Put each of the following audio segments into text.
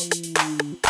Tchau.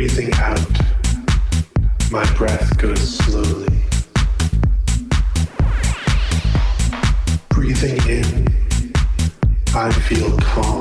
breathing out, my breath goes slowly. Breathing in, I feel calm.